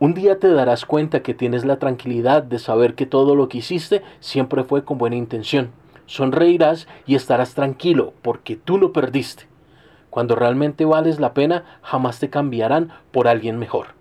Un día te darás cuenta que tienes la tranquilidad de saber que todo lo que hiciste siempre fue con buena intención. Sonreirás y estarás tranquilo porque tú lo perdiste. Cuando realmente vales la pena, jamás te cambiarán por alguien mejor.